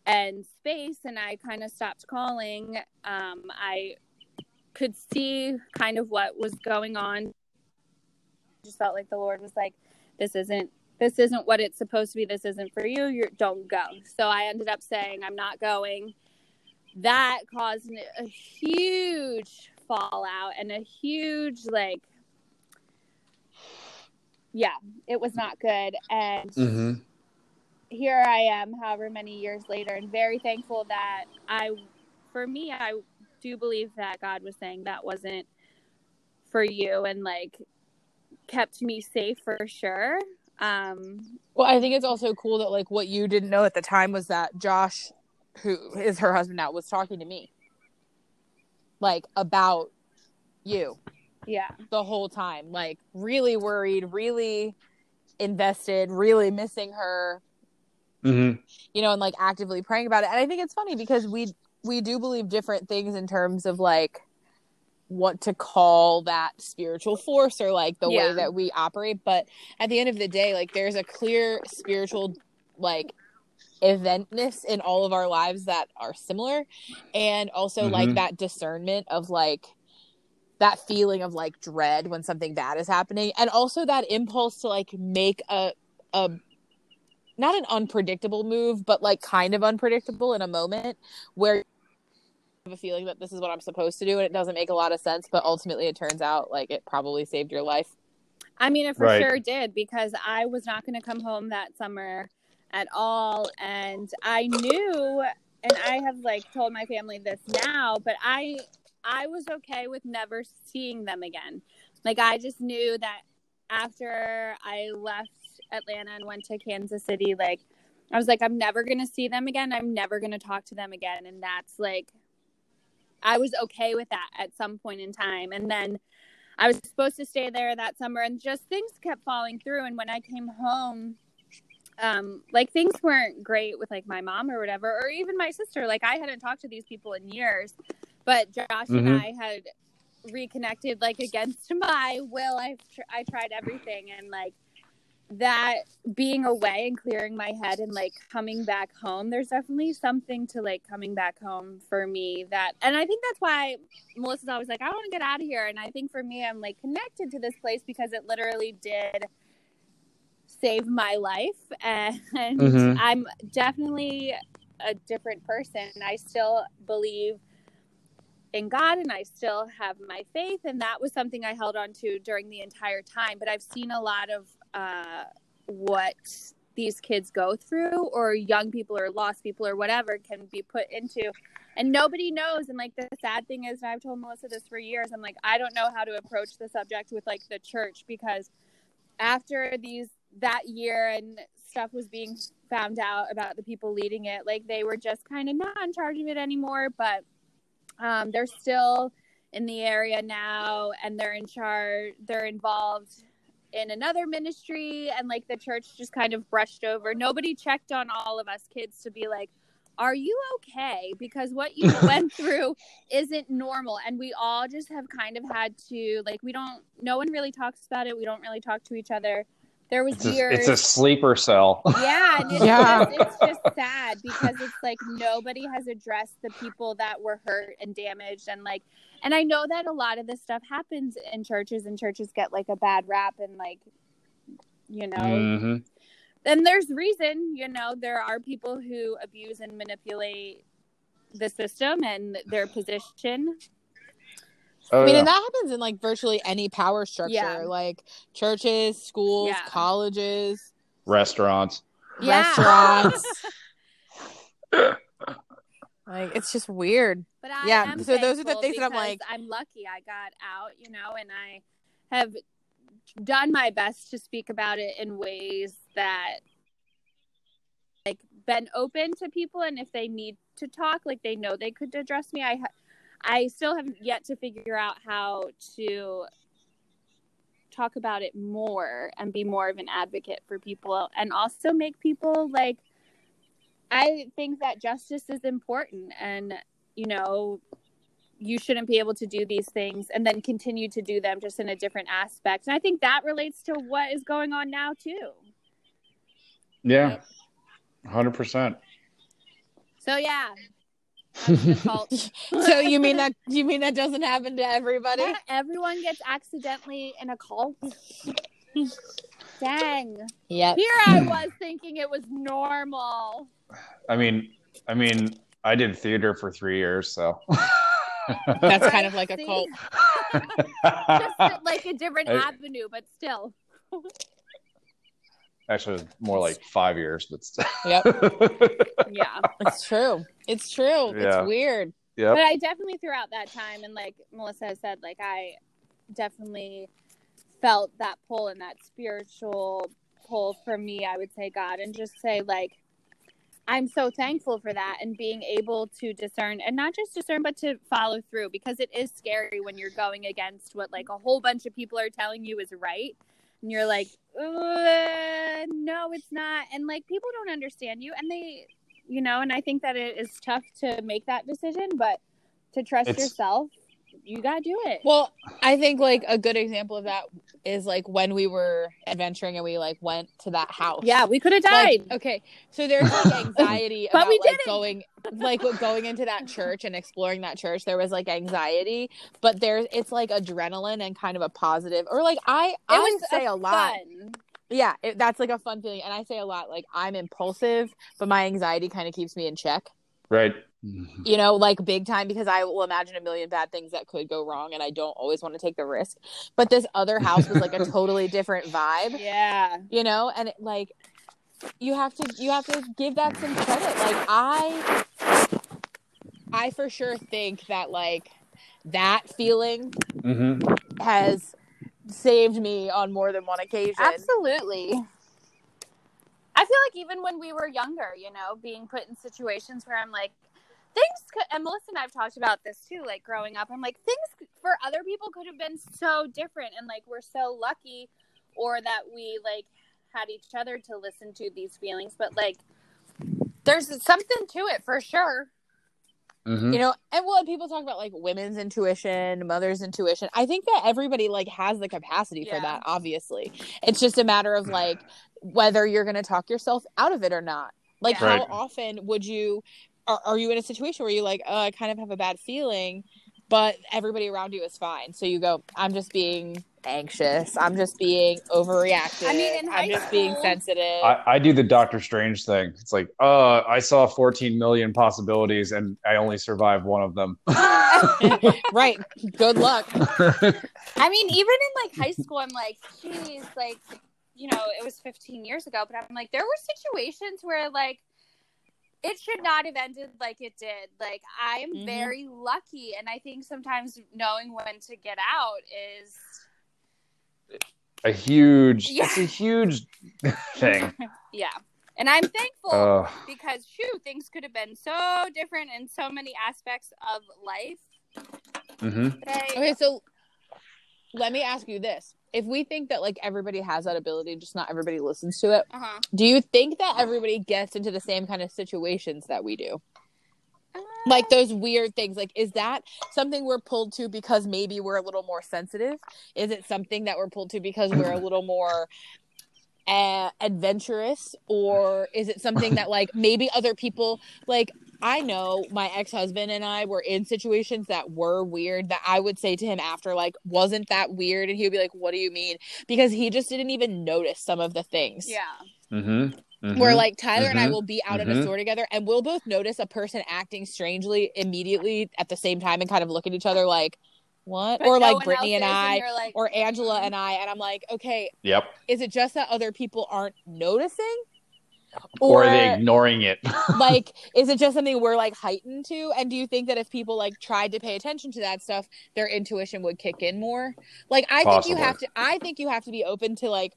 and space, and I kind of stopped calling, um, I could see kind of what was going on. Just felt like the Lord was like, "This isn't." This isn't what it's supposed to be. This isn't for you. You don't go. So I ended up saying, I'm not going. That caused a huge fallout and a huge like yeah, it was not good. And mm-hmm. here I am, however many years later, and very thankful that I, for me, I do believe that God was saying that wasn't for you and like kept me safe for sure. Um, well, I think it's also cool that like what you didn't know at the time was that Josh, who is her husband now, was talking to me like about you yeah. The whole time. Like really worried, really invested, really missing her. Mm-hmm. You know, and like actively praying about it. And I think it's funny because we we do believe different things in terms of like what to call that spiritual force or like the yeah. way that we operate. But at the end of the day, like there's a clear spiritual like eventness in all of our lives that are similar and also mm-hmm. like that discernment of like that feeling of like dread when something bad is happening and also that impulse to like make a a not an unpredictable move but like kind of unpredictable in a moment where you have a feeling that this is what I'm supposed to do and it doesn't make a lot of sense but ultimately it turns out like it probably saved your life. I mean it for right. sure did because I was not going to come home that summer at all and I knew and I have like told my family this now but I I was okay with never seeing them again. Like I just knew that after I left Atlanta and went to Kansas City, like I was like, I'm never gonna see them again. I'm never gonna talk to them again. And that's like I was okay with that at some point in time. And then I was supposed to stay there that summer and just things kept falling through. And when I came home, um, like things weren't great with like my mom or whatever, or even my sister. Like I hadn't talked to these people in years. But Josh mm-hmm. and I had reconnected like against my will. I tr- I tried everything and like that being away and clearing my head and like coming back home there's definitely something to like coming back home for me that and i think that's why melissa's always like i want to get out of here and i think for me i'm like connected to this place because it literally did save my life and mm-hmm. i'm definitely a different person i still believe in God and I still have my faith. And that was something I held on to during the entire time. But I've seen a lot of uh, what these kids go through, or young people, or lost people, or whatever, can be put into. And nobody knows. And like the sad thing is, and I've told Melissa this for years, I'm like, I don't know how to approach the subject with like the church because after these that year and stuff was being found out about the people leading it, like they were just kind of not in charge of it anymore. But um, they're still in the area now, and they're in charge. They're involved in another ministry and like the church just kind of brushed over. Nobody checked on all of us kids to be like, are you okay? Because what you went through isn't normal. And we all just have kind of had to, like, we don't, no one really talks about it. We don't really talk to each other. There was It's a, years. it's a sleeper cell. Yeah, and it's, Yeah. Just, it's just sad because it's like nobody has addressed the people that were hurt and damaged, and like, and I know that a lot of this stuff happens in churches, and churches get like a bad rap, and like, you know, hmm and there's reason, you know, there are people who abuse and manipulate the system and their position. Oh, I mean, yeah. and that happens in like virtually any power structure, Yeah. like churches, schools, Yeah. colleges, Restaurants. Restaurants. like it's just weird. But I Yeah, so those are the things that I'm like- I'm lucky I got out, you know, and I have done my best to speak about it in ways that like been open to people and if they need to talk like they know they could address me. I ha- I still have yet to figure out how to talk about it more and be more of an advocate for people and also make people like I think that justice is important and you know you shouldn't be able to do these things and then continue to do them just in a different aspect. And I think that relates to what is going on now too. Yeah. 100%. So yeah. That's the cult. so you mean that you mean that doesn't happen to everybody? Yeah, everyone gets accidentally in a cult. Dang. Yep. Here I was thinking it was normal. I mean, I mean, I did theater for three years, so. That's kind of like a cult. Just like a different I- avenue, but still. Actually, more like five years, but still. Yep. Yeah. It's true. It's true. Yeah. It's weird. yep. But I definitely throughout that time, and like Melissa said, like I definitely felt that pull and that spiritual pull from me. I would say God, and just say like I'm so thankful for that and being able to discern and not just discern, but to follow through because it is scary when you're going against what like a whole bunch of people are telling you is right. And you're like, "Uh, no, it's not. And like people don't understand you and they, you know, and I think that it is tough to make that decision, but to trust It's- yourself, you got to do it. Well, I think like a good example of that is like when we were adventuring and we like went to that house. yeah, we could have Like, died. okay, so there's like anxiety But about we like didn't. going, like with going into that church and exploring that church. There was like anxiety, but there's it's like adrenaline and kind of a positive, or like I it I would say a lot. fun. Yeah, it, that's like a fun feeling, and I say a lot. Like I'm impulsive, but my anxiety kind of keeps me in check. right. You know, like big time because I will imagine a million bad things that could go wrong, and I don't always want to take the risk. But this other house was like a totally different vibe Yeah. you know and it, like you have to you have to give that some credit like i i for sure think that like that feeling mm-hmm. has saved me on more than one occasion Absolutely. I feel like even when we were younger, you know, being put in situations where I'm like, things could, and Melissa and I've talked about this too, like growing up, I'm like, things for other people could have been so different. And like, we're so lucky or that we like had each other to listen to these feelings. But like, there's something to it for sure. hmm you know and well people talk about like women's intuition mother's intuition i think that everybody like has the capacity for that obviously it's just a matter of like whether you're going to talk yourself out of it or not like Yeah. how Right. often would you are, are you in a situation where you like oh i kind of have a bad feeling but everybody around you is fine. So you go i'm just being anxious. I'm just being overreactive. I mean, in i'm high just being sensitive. I, I do the Doctor Strange thing. It's like, uh, I saw 14 million possibilities and I only survived one of them. right. Good luck. I mean, even in like high school, I'm like, geez, like, you know, it was 15 years ago, but I'm like, there were situations where like it should not have ended like it did. Like, I am Mhm. very lucky, and I think sometimes knowing when to get out is a huge, Yeah. it's a huge thing. yeah. And I'm thankful Uh, because shoot, things could have been so different in so many aspects of life. hmm I, Okay, so let me ask you this. If we think that like everybody has that ability, just not everybody listens to it, Uh-huh. do you think that everybody gets into the same kind of situations that we do? Like those weird things. Like, is that something we're pulled to because maybe we're a little more sensitive? Is it something that we're pulled to because we're a little more uh, adventurous? Or is it something that like maybe other people like? I know my ex husband and I were in situations that were weird that I would say to him after, like, wasn't that weird? And he would be like, What do you mean? Because he just didn't even notice some of the things. Yeah. Mm-hmm. Where like Tyler and I Mhm. will be out at a Mhm. store together and we'll both notice a person acting strangely immediately at the same time and kind of look at each other like, What? But or no like Brittany and I you're like, or Angela "Mm." and I and I'm like, Okay, Yep. is it just that other people aren't noticing? Or, are they ignoring it? like is it just something we're like heightened to? And do you think that if people like tried to pay attention to that stuff their intuition would kick in more? Like i think you have to i think you have to be open to like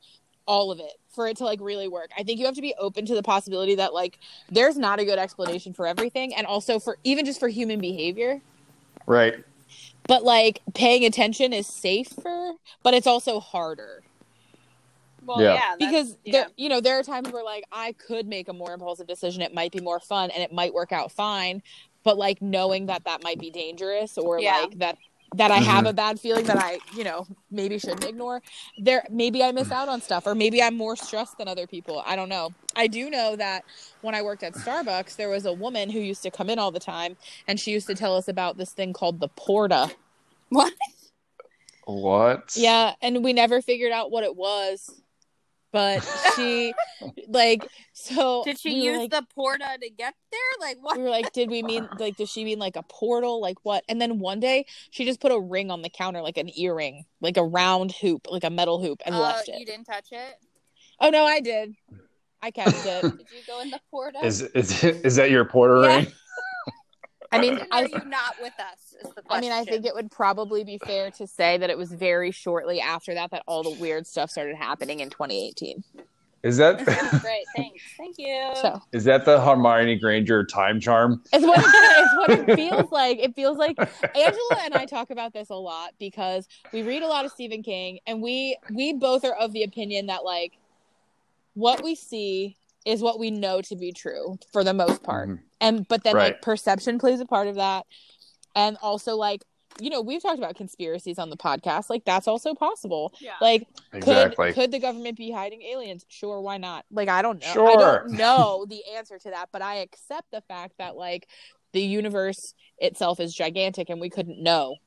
all of it for it to like really work. I think you have to be open to the possibility that like there's not a good explanation for everything and also for even just for human behavior. Right. but like paying attention is safer but it's also harder Well, Yeah. yeah. because yeah. there you know there are times where like i could make a more impulsive decision it might be more fun and it might work out fine but like knowing that that might be dangerous or Yeah. like that that i have mm-hmm. a bad feeling that i you know maybe shouldn't ignore there maybe i miss out on stuff or maybe i'm more stressed than other people i don't know i do know that when i worked at starbucks there was a woman who used to come in all the time and she used to tell us about this thing called the porta what? What? yeah, and we never figured out what it was. But she like so Did she we use like, the porta to get there? Like what? we were like, did we mean like does she mean like a portal? Like what? And then one day she just put a ring on the counter, like an earring, like a round hoop, like a metal hoop, and Uh, left it You didn't touch it. Oh no, I did. I kept it. Did you go in the porta? Is is is that your porta Yeah. ring? I mean, I are you not with us? Is the question. I mean, I think it would probably be fair to say that it was very shortly after that that all the weird stuff started happening in 2018. Is that Great, thanks. Thank you. So is that the Hermione Granger time charm? It's what it, it's what it feels like. It feels like Angela and I talk about this a lot because we read a lot of Stephen King, and we we both are of the opinion that like what we see is what we know to be true for the most part, Mhm. and but then Right. like perception plays a part of that, and also like you know we've talked about conspiracies on the podcast, like that's also possible. yeah. Like Exactly. could could the government be hiding aliens? Sure, why not? Like I don't know. I Sure. don't know the answer to that, but I accept the fact that like the universe itself is gigantic and we couldn't know.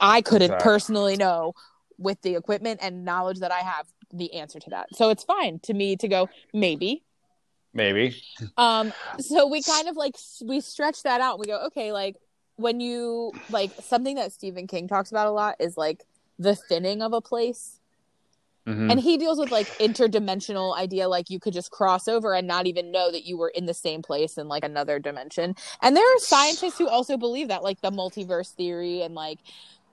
I couldn't Exactly. personally know with the equipment and knowledge that I have the answer to that. So it's fine to me to go maybe. Maybe. Um so we kind of like we stretch that out. We go okay, like when you like something that Stephen King talks about a lot is like the thinning of a place Mhm. and he deals with like interdimensional idea like you could just cross over and not even know that you were in the same place in like another dimension and there are scientists who also believe that like the multiverse theory and like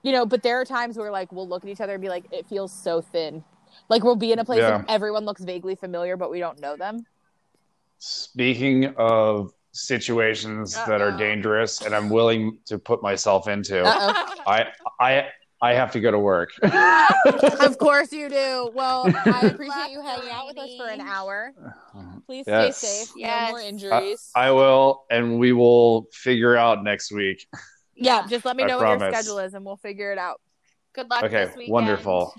you know but there are times where like we'll look at each other and be like it feels so thin like we'll be in a place Yeah. and everyone looks vaguely familiar but we don't know them Speaking of situations that are dangerous and I'm willing to put myself into, Uh-oh. I I I have to go to work. of course you do well i appreciate you hanging out with us for an hour please Yes. stay safe Yes. no more injuries I will, and we will figure out next week. yeah just let me I know what your schedule is and we'll figure it out Good luck Okay, this wonderful.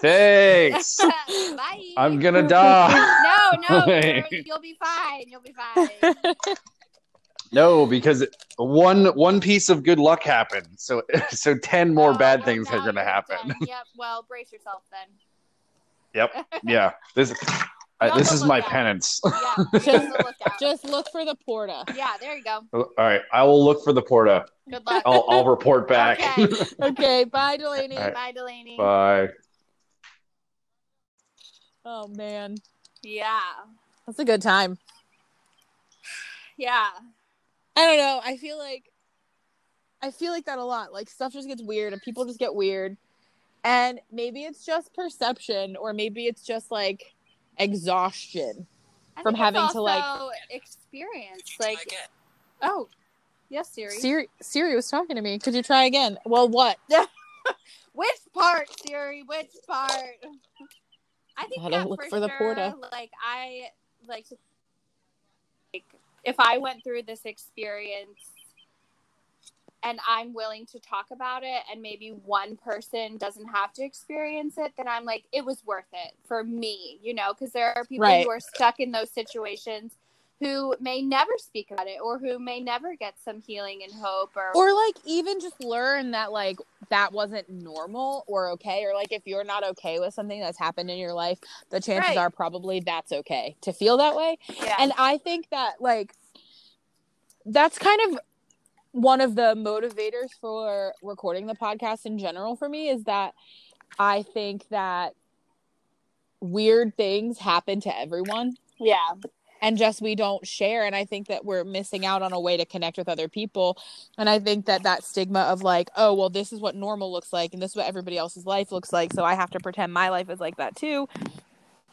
Thanks. Bye. I'm gonna die. No, no, you're- you'll be fine. You'll be fine. No, because one one piece of good luck happened. So so ten more Oh, bad well, things are gonna happen. done. Yep. Well, brace yourself then. Yep. Yeah. This I, this is my penance. Yeah. Just- Just look. Just look for the porta. Yeah. There you go. All right, I will look for the porta. Good luck. I'll I'll report back. Okay. Okay, bye, Delaney. All right. Bye, Delaney. Bye. Oh man, Yeah. that's a good time. Yeah. I don't know. I feel like I feel like that a lot. Like stuff just gets weird and people just get weird. And maybe it's just perception or maybe it's just like exhaustion. I From having to, like- experience. Like, oh, yes, Siri. Siri Siri was talking to me. Could you try again? Well, what? Which part, Siri? Which part? I think Gotta that look for, for the sure, porta. Like I like to like if I went through this experience and I'm willing to talk about it and maybe one person doesn't have to experience it, then I'm like, it was worth it for me, you know, because there are people Right. who are stuck in those situations who may never speak about it or who may never get some healing and hope or, or like even just learn that like that wasn't normal or okay or like if you're not okay with something that's happened in your life the chances Right. are probably that's okay to feel that way yeah. and i think that like that's kind of one of the motivators for recording the podcast in general for me is that i think that weird things happen to everyone. Yeah. and just we don't share. And i think that we're missing out on a way to connect with other people. And i think that that stigma of like oh well this is what normal looks like and this is what everybody else's life looks like. So i have to pretend my life is like that too.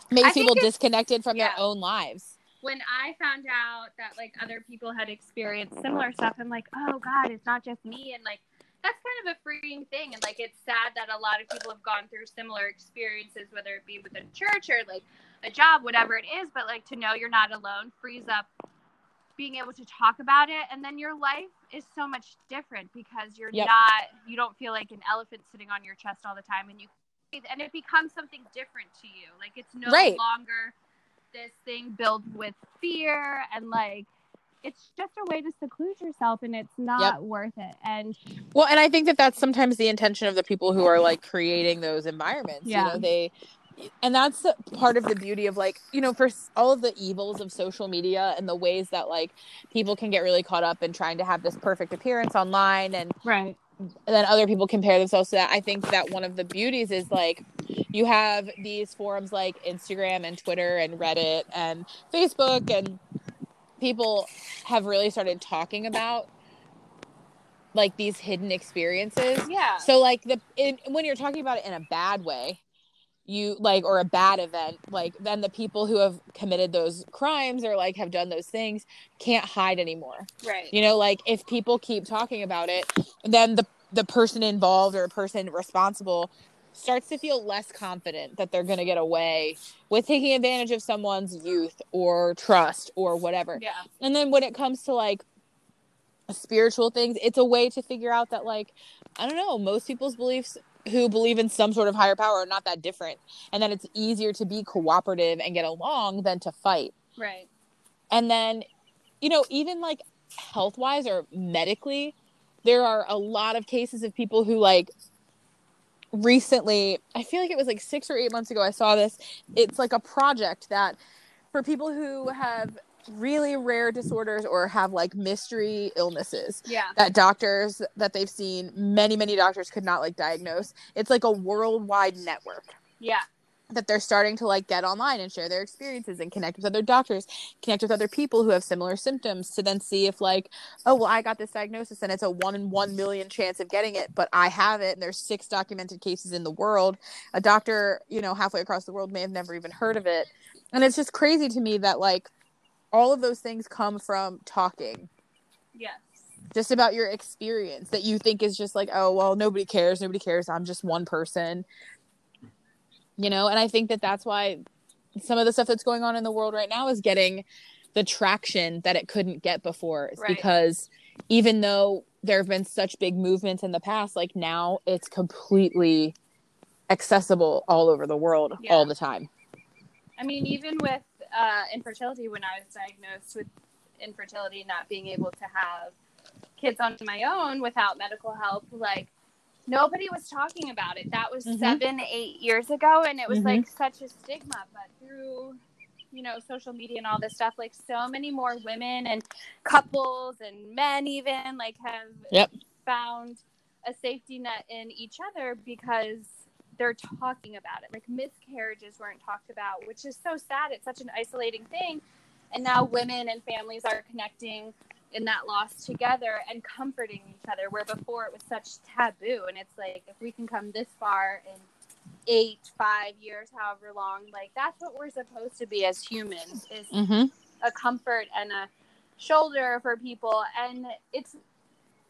Makes people disconnected from yeah. their own lives when I found out that like other people had experienced similar stuff, I'm like, oh God, it's not just me. And like, that's kind of a freeing thing. And like, it's sad that a lot of people have gone through similar experiences, whether it be with a church or like a job, whatever it is. But like, to know you're not alone frees up being able to talk about it. And then your life is so much different because you're Yep. not, you don't feel like an elephant sitting on your chest all the time. And you, and it becomes something different to you. Like, it's no Right. longer this thing built with fear and like it's just a way to seclude yourself and it's not Yep. worth it and well and i think that that's sometimes the intention of the people who are like creating those environments Yeah. you know they and that's part of the beauty of like you know for all of the evils of social media and the ways that like people can get really caught up in trying to have this perfect appearance online and right then other people compare themselves to that. I think that one of the beauties is like you have these forums like Instagram and Twitter and Reddit and Facebook and people have really started talking about like these hidden experiences. yeah So like the in, when you're talking about it in a bad way, you like or a bad event, like then the people who have committed those crimes or like have done those things can't hide anymore. Right. You know like if people keep talking about it then the the person involved or person responsible starts to feel less confident that they're going to get away with taking advantage of someone's youth or trust or whatever. Yeah. And then when it comes to like spiritual things it's a way to figure out that like i don't know most people's beliefs who believe in some sort of higher power are not that different. And that it's easier to be cooperative and get along than to fight. Right. And then, you know, even like health wise or medically, there are a lot of cases of people who like recently, I feel like it was like six or eight months ago, I saw this. It's like a project that for people who have really rare disorders or have like mystery illnesses yeah that doctors that they've seen many many doctors could not like diagnose it's like a worldwide network yeah that they're starting to like get online and share their experiences and connect with other doctors, connect with other people who have similar symptoms to then see if like, oh well, I got this diagnosis and it's a one in one million chance of getting it, but I have it and there's six documented cases in the world. A doctor, you know, halfway across the world may have never even heard of it. And it's just crazy to me that like all of those things come from talking yes just about your experience that you think is just like, oh, well, nobody cares. Nobody cares. I'm just one person. You know, and I think that that's why some of the stuff that's going on in the world right now is getting the traction that it couldn't get before. It's Right. because even though there have been such big movements in the past, like now it's completely accessible all over the world Yeah. all the time. i mean even with uh infertility when i was diagnosed with infertility not being able to have kids on my own without medical help like nobody was talking about it that was Mhm. seven eight years ago and it was Mhm. like such a stigma but through you know social media and all this stuff like so many more women and couples and men even like have Yep. found a safety net in each other because they're talking about it like miscarriages weren't talked about which is so sad it's such an isolating thing and now women and families are connecting in that loss together and comforting each other where before it was such taboo and it's like if we can come this far in eight five years however long like that's what we're supposed to be as humans is Mm-hmm. a comfort and a shoulder for people and it's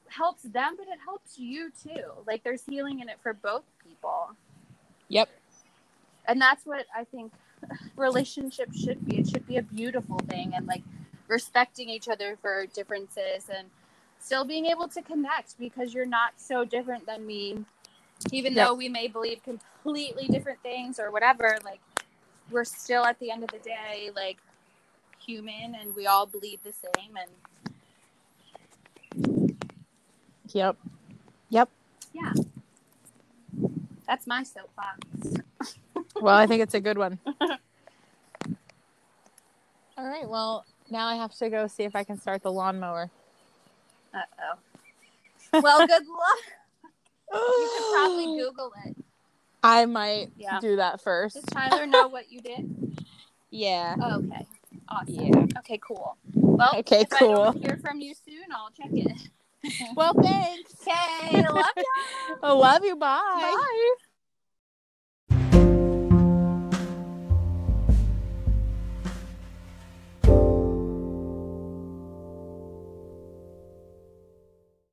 helps them, but it helps you too. Like there's healing in it for both people. Yep. And that's what I think relationships should be. It should be a beautiful thing and like respecting each other for differences and still being able to connect because you're not so different than me. Even Yep. though we may believe completely different things or whatever, like we're still at the end of the day like human and we all believe the same and Yep. Yep. Yeah. That's my soapbox. Well, I think it's a good one. All right. Well, now I have to go see if I can start the lawnmower. Uh oh. Well, good luck. You could probably Google it. I might Yeah. do that first. Does Tyler know what you did? Yeah. Oh, okay. Awesome. Yeah. Okay, cool. Well, Okay, if I cool. don't hear from you soon, I'll check it. Well, thanks. Okay, love you. I love you. Bye. Bye.